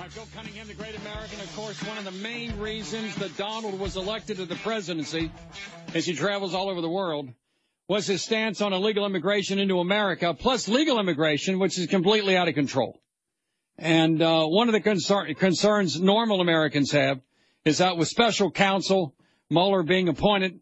Right, Bill Cunningham, the great American. Of course, one of the main reasons that Donald was elected to the presidency as he travels all over the world was his stance on illegal immigration into America, plus legal immigration, which is completely out of control. And uh, one of the concern, concerns normal Americans have is that with special counsel, Mueller being appointed,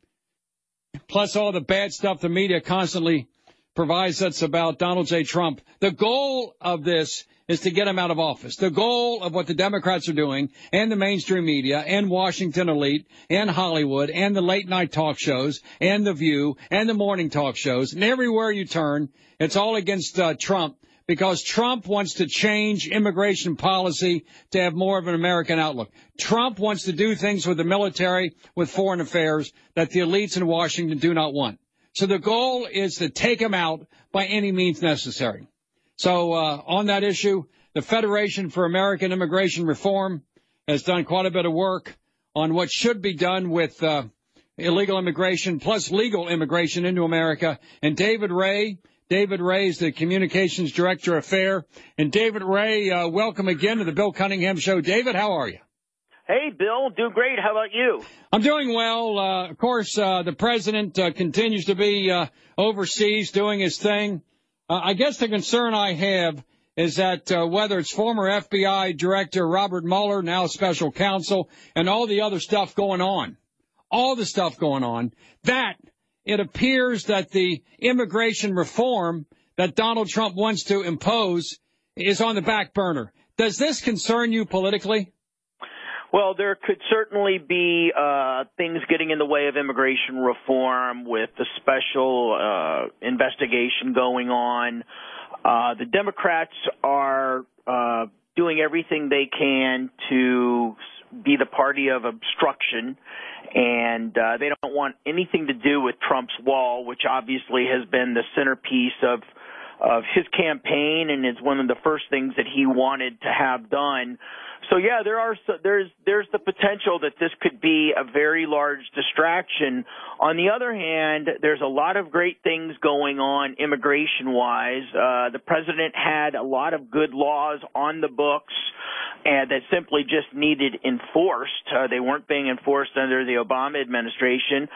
plus all the bad stuff the media constantly provides us about Donald J. Trump, the goal of this is to get him out of office. The goal of what the Democrats are doing and the mainstream media and Washington elite and Hollywood and the late night talk shows and the View and the morning talk shows and everywhere you turn, it's all against uh, Trump because Trump wants to change immigration policy to have more of an American outlook. Trump wants to do things with the military, with foreign affairs that the elites in Washington do not want. So the goal is to take him out by any means necessary. So uh, on that issue, the Federation for American Immigration Reform has done quite a bit of work on what should be done with uh, illegal immigration plus legal immigration into America. And David Ray, David Ray is the communications director of FAIR. And David Ray, uh, welcome again to the Bill Cunningham Show. David, how are you? Hey, Bill, do great. How about you? I'm doing well. Uh, of course, uh, the president uh, continues to be uh, overseas doing his thing. Uh, I guess the concern I have is that uh, whether it's former FBI Director Robert Mueller, now special counsel, and all the other stuff going on, all the stuff going on, that it appears that the immigration reform that Donald Trump wants to impose is on the back burner. Does this concern you politically? Well, there could certainly be uh, things getting in the way of immigration reform with the special uh, investigation going on. Uh, the Democrats are uh, doing everything they can to be the party of obstruction, and uh, they don't want anything to do with Trump's wall, which obviously has been the centerpiece of of his campaign, and it's one of the first things that he wanted to have done so yeah, there are there's there's the potential that this could be a very large distraction. On the other hand, there's a lot of great things going on immigration wise. Uh, the president had a lot of good laws on the books and that simply just needed enforced. Uh, they weren't being enforced under the Obama administration.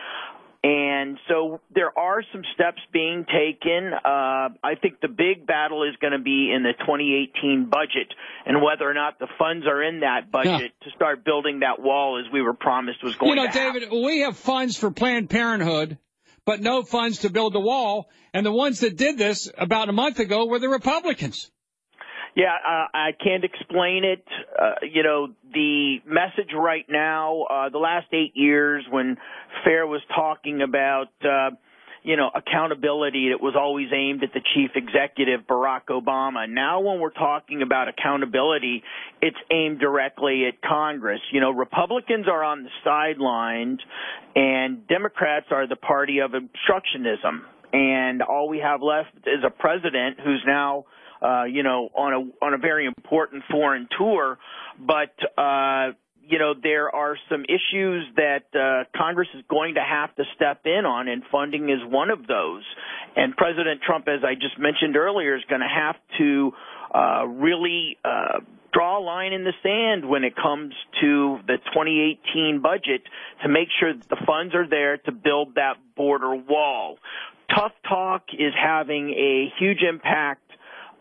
And so there are some steps being taken. Uh, I think the big battle is going to be in the 2018 budget and whether or not the funds are in that budget yeah. to start building that wall as we were promised was going to. you know, David, we have funds for Planned Parenthood, but no funds to build the wall. And the ones that did this about a month ago were the Republicans. Yeah, uh, I can't explain it. Uh, you know, the message right now, uh, the last eight years when FAIR was talking about, uh, you know, accountability, it was always aimed at the chief executive, Barack Obama. Now when we're talking about accountability, it's aimed directly at Congress. You know, Republicans are on the sidelines and Democrats are the party of obstructionism. And all we have left is a president who's now uh, you know, on a on a very important foreign tour. But uh, you know, there are some issues that uh, Congress is going to have to step in on, and funding is one of those. And President Trump, as I just mentioned earlier, is going to have to uh, really uh, draw a line in the sand when it comes to the 2018 budget to make sure that the funds are there to build that border wall. Tough talk is having a huge impact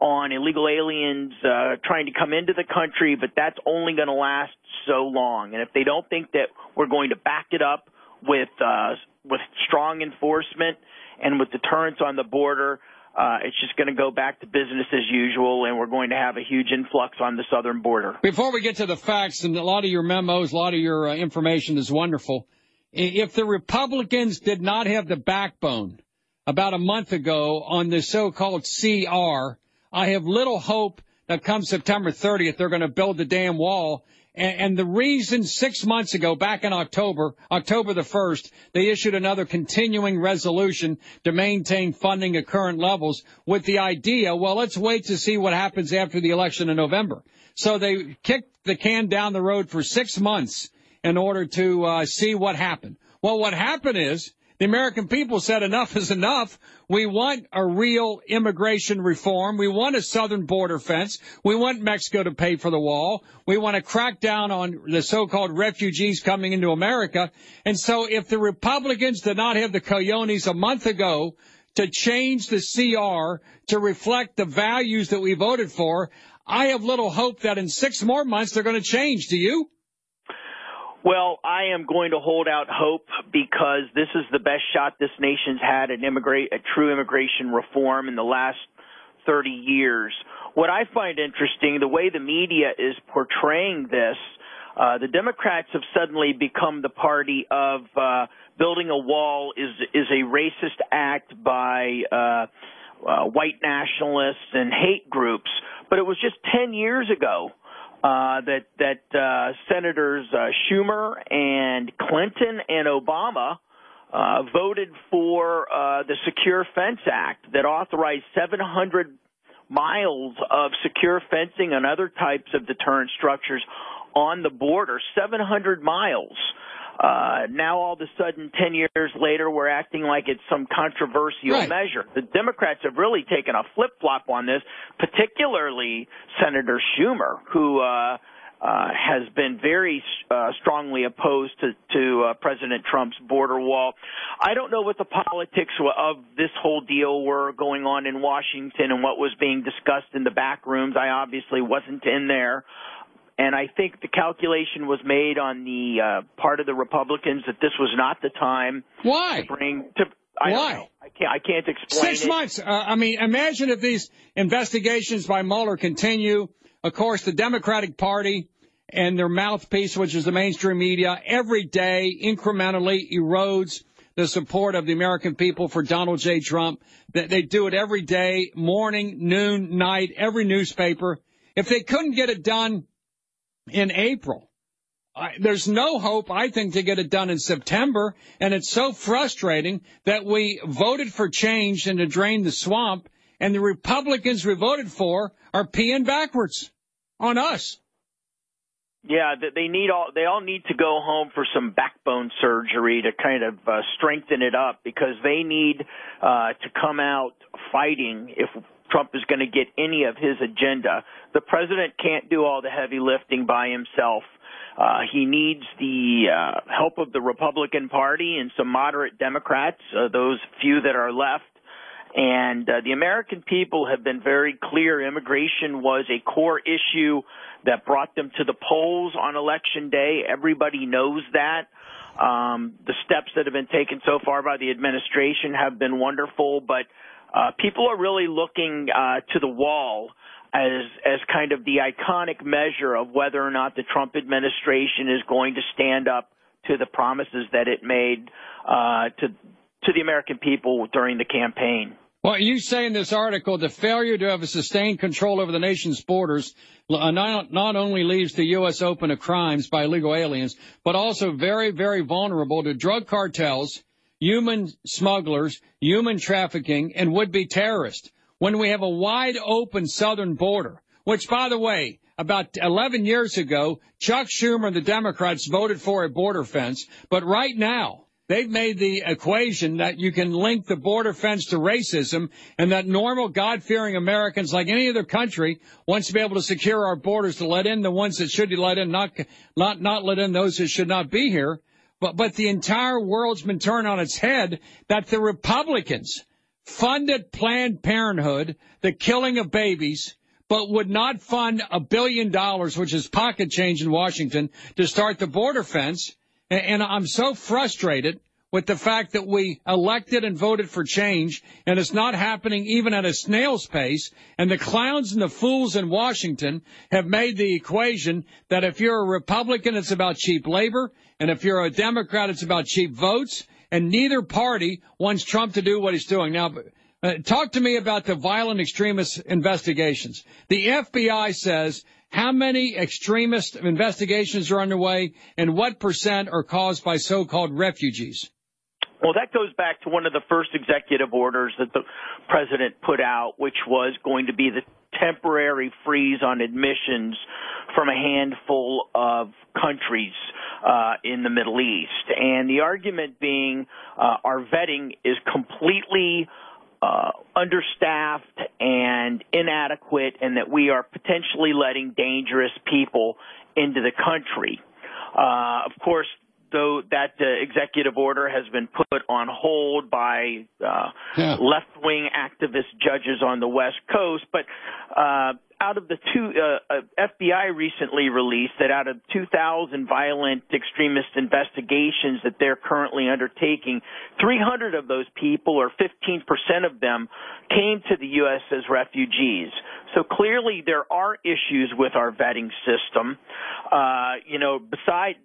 on illegal aliens uh, trying to come into the country, but that's only going to last so long. And if they don't think that we're going to back it up with uh, with strong enforcement and with deterrence on the border, uh, it's just going to go back to business as usual, and we're going to have a huge influx on the southern border. Before we get to the facts, and a lot of your memos, a lot of your uh, information is wonderful. If the Republicans did not have the backbone about a month ago on the so-called CR I have little hope that come September 30th, they're going to build the damn wall. And, and, the reason six months ago, back in October, October the 1st, they issued another continuing resolution to maintain funding at current levels with the idea, well, let's wait to see what happens after the election in November. So they kicked the can down the road for six months in order to uh, see what happened. Well, what happened is The American people said enough is enough. We want a real immigration reform. We want a southern border fence. We want Mexico to pay for the wall. We want to crack down on the so-called refugees coming into America. And so if the Republicans did not have the coyones a month ago to change the CR to reflect the values that we voted for, I have little hope that in six more months they're going to change. Do you? Well, I am going to hold out hope because this is the best shot this nation's had at immigrate at true immigration reform in the last 30 years. What I find interesting, the way the media is portraying this, uh, the Democrats have suddenly become the party of uh, building a wall is is a racist act by uh, uh, white nationalists and hate groups. But it was just 10 years ago uh, that that uh, Senators uh, Schumer and Clinton and Obama uh, voted for uh, the Secure Fence Act that authorized 700 miles of secure fencing and other types of deterrent structures on the border. 700 miles. Uh, now all of a sudden, 10 years later, we're acting like it's some controversial right. measure. The Democrats have really taken a flip flop on this, particularly Senator Schumer, who, uh, uh, has been very uh, strongly opposed to, to uh, President Trump's border wall. I don't know what the politics of this whole deal were going on in Washington and what was being discussed in the back rooms. I obviously wasn't in there. And I think the calculation was made on the uh, part of the Republicans that this was not the time Why? to bring to. I Why? I can't. I can't explain. Six it. months. Uh, I mean, imagine if these investigations by Mueller continue. Of course, the Democratic Party and their mouthpiece, which is the mainstream media, every day incrementally erodes the support of the American people for Donald J. Trump. They, they do it every day, morning, noon, night, every newspaper. If they couldn't get it done in April. I, there's no hope, I think, to get it done in September, and it's so frustrating that we voted for change and to drain the swamp, and the Republicans we voted for are peeing backwards on us. Yeah, they need all they all need to go home for some backbone surgery to kind of uh, strengthen it up because they need uh, to come out fighting if Trump is going to get any of his agenda. The president can't do all the heavy lifting by himself. Uh, he needs the uh, help of the Republican Party and some moderate Democrats, uh, those few that are left. And uh, the American people have been very clear. Immigration was a core issue that brought them to the polls on election day. Everybody knows that. Um, the steps that have been taken so far by the administration have been wonderful, but uh, people are really looking uh, to the wall as as kind of the iconic measure of whether or not the Trump administration is going to stand up to the promises that it made uh, to to the American people during the campaign. Well, you say in this article the failure to have a sustained control over the nation's borders uh, not, not only leaves the U.S. open to crimes by illegal aliens, but also very, very vulnerable to drug cartels human smugglers, human trafficking, and would-be terrorists when we have a wide open southern border, which, by the way, about 11 years ago, Chuck Schumer and the Democrats voted for a border fence, but right now, They've made the equation that you can link the border fence to racism and that normal God-fearing Americans, like any other country, wants to be able to secure our borders to let in the ones that should be let in, not, not, not let in those that should not be here. But, but the entire world's been turned on its head that the Republicans funded Planned Parenthood, the killing of babies, but would not fund a billion dollars, which is pocket change in Washington, to start the border fence. And, I'm so frustrated with the fact that we elected and voted for change and it's not happening even at a snail's pace. And the clowns and the fools in Washington have made the equation that if you're a Republican, it's about cheap labor. And if you're a Democrat, it's about cheap votes. And neither party wants Trump to do what he's doing. Now, uh, talk to me about the violent extremist investigations. The FBI says how many extremist investigations are underway and what percent are caused by so-called refugees? Well, that goes back to one of the first executive orders that the president put out, which was going to be the temporary freeze on admissions from a handful of countries. uh, in the Middle East. And the argument being uh, our vetting is completely uh, understaffed and inadequate, and that we are potentially letting dangerous people into the country. Uh, of course, though that uh, executive order has been put on hold by uh, yeah. left-wing activist judges on the West Coast, but uh, out of the two, uh, uh FBI recently released that out of 2,000 violent extremist investigations that they're currently undertaking, 300 of those people, or 15% of them, came to the U.S. as refugees. So clearly there are issues with our vetting system. Uh, you know, beside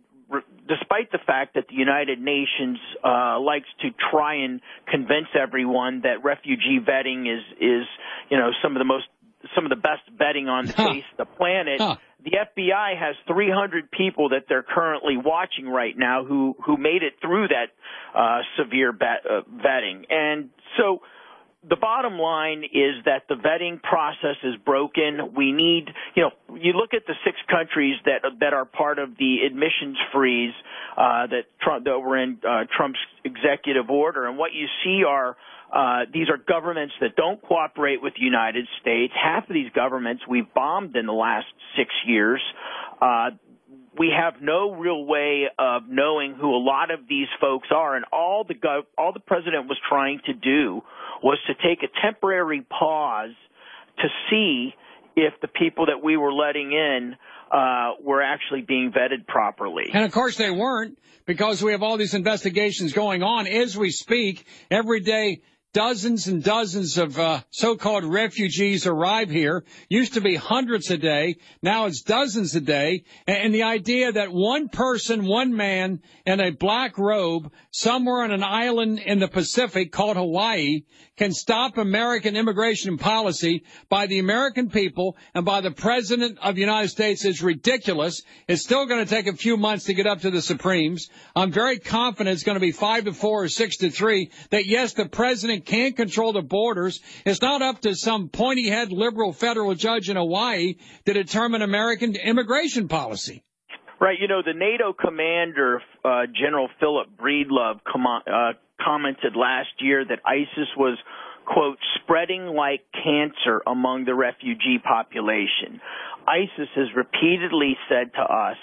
despite the fact that the United Nations uh, likes to try and convince everyone that refugee vetting is is you know some of the most some of the best vetting on the face of the planet. Huh. The FBI has 300 people that they're currently watching right now who who made it through that uh, severe bet, uh, vetting, and so the bottom line is that the vetting process is broken. We need, you know, you look at the six countries that that are part of the admissions freeze uh, that Trump that were in uh, Trump's executive order, and what you see are uh, these are governments that don't cooperate with the United States. Half of these governments we've bombed in the last six years. Uh, we have no real way of knowing who a lot of these folks are, and all the gov- all the president was trying to do was to take a temporary pause to see if the people that we were letting in uh, were actually being vetted properly. And of course they weren't because we have all these investigations going on as we speak. Every day dozens and dozens of uh, so-called refugees arrive here. Used to be hundreds a day. Now it's dozens a day. And the idea that one person, one man in a black robe somewhere on an island in the Pacific called Hawaii can stop American immigration policy by the American people and by the President of the United States is ridiculous. It's still going to take a few months to get up to the Supremes. I'm very confident it's going to be five to four or six to three that yes, the President can't control the borders. It's not up to some pointy head liberal federal judge in Hawaii to determine American immigration policy. Right. You know, the NATO commander, uh, General Philip Breedlove, uh, commented last year that ISIS was, quote, spreading like cancer among the refugee population. ISIS has repeatedly said to us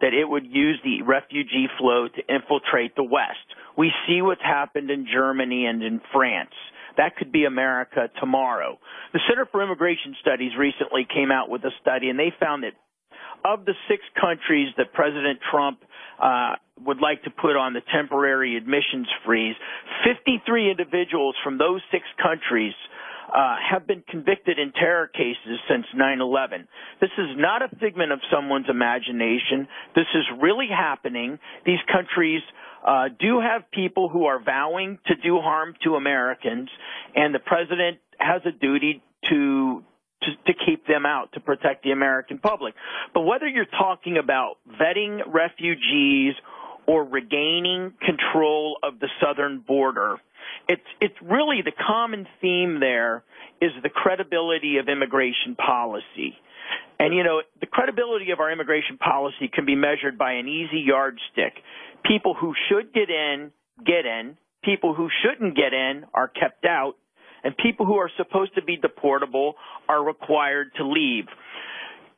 that it would use the refugee flow to infiltrate the West. We see what's happened in Germany and in France. That could be America tomorrow. The Center for Immigration Studies recently came out with a study and they found that of the six countries that President Trump uh, would like to put on the temporary admissions freeze, 53 individuals from those six countries uh, have been convicted in terror cases since 9/11. This is not a figment of someone's imagination. This is really happening. These countries uh, do have people who are vowing to do harm to Americans, and the president has a duty to to, to keep them out to protect the American public. But whether you're talking about vetting refugees or regaining control of the southern border, it's it's really the common theme there is the credibility of immigration policy. And you know, the credibility of our immigration policy can be measured by an easy yardstick. People who should get in get in, people who shouldn't get in are kept out, and people who are supposed to be deportable are required to leave.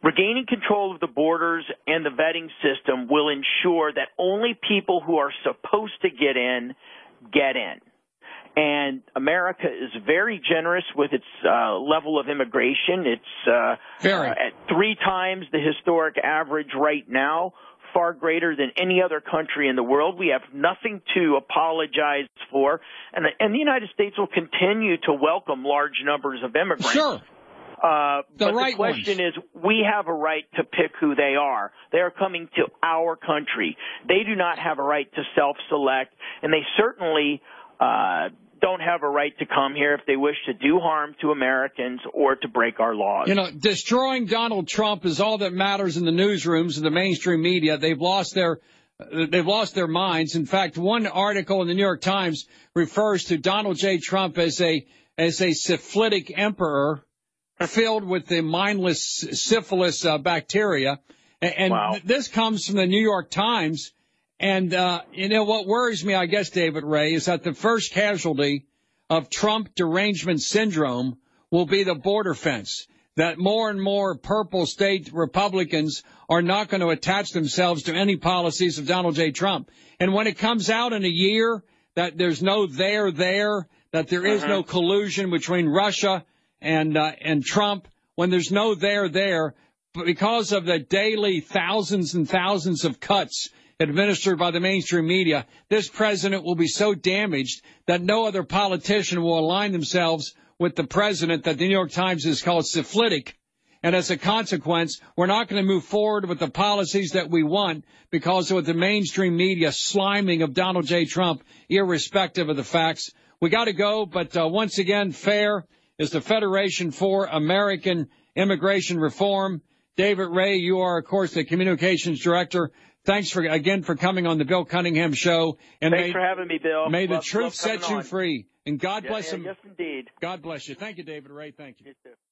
Regaining control of the borders and the vetting system will ensure that only people who are supposed to get in get in. And America is very generous with its uh, level of immigration. It's uh, at three times the historic average right now far greater than any other country in the world. We have nothing to apologize for, and the, and the United States will continue to welcome large numbers of immigrants. Sure. Uh, the but right the question ones. is, we have a right to pick who they are. They are coming to our country. They do not have a right to self-select, and they certainly uh, don't have a right to come here if they wish to do harm to Americans or to break our laws. You know, destroying Donald Trump is all that matters in the newsrooms and the mainstream media. They've lost their they've lost their minds. In fact, one article in the New York Times refers to Donald J. Trump as a as a syphilitic emperor filled with the mindless syphilis uh, bacteria. And wow. this comes from the New York Times. And, uh, you know, what worries me, I guess, David Ray, is that the first casualty of Trump derangement syndrome will be the border fence. That more and more purple state Republicans are not going to attach themselves to any policies of Donald J. Trump. And when it comes out in a year that there's no there there, that there is no Uh-huh. collusion between Russia and uh, and Trump, when there's no there there, but because of the daily thousands and thousands of cuts administered by the mainstream media, this president will be so damaged that no other politician will align themselves with the president that the New York Times has called syphilitic. And as a consequence, we're not going to move forward with the policies that we want because of the mainstream media sliming of Donald J. Trump, irrespective of the facts. We got to go, but uh, once again, FAIR is the Federation for American Immigration Reform. David Ray, you are, of course, the communications director. Thanks for again for coming on the Bill Cunningham Show. And Thanks may, for having me, Bill. May the truth set you on. free. And God yeah, bless yeah, him. Yes, indeed. God bless you. Thank you, David Ray. Thank you. You too.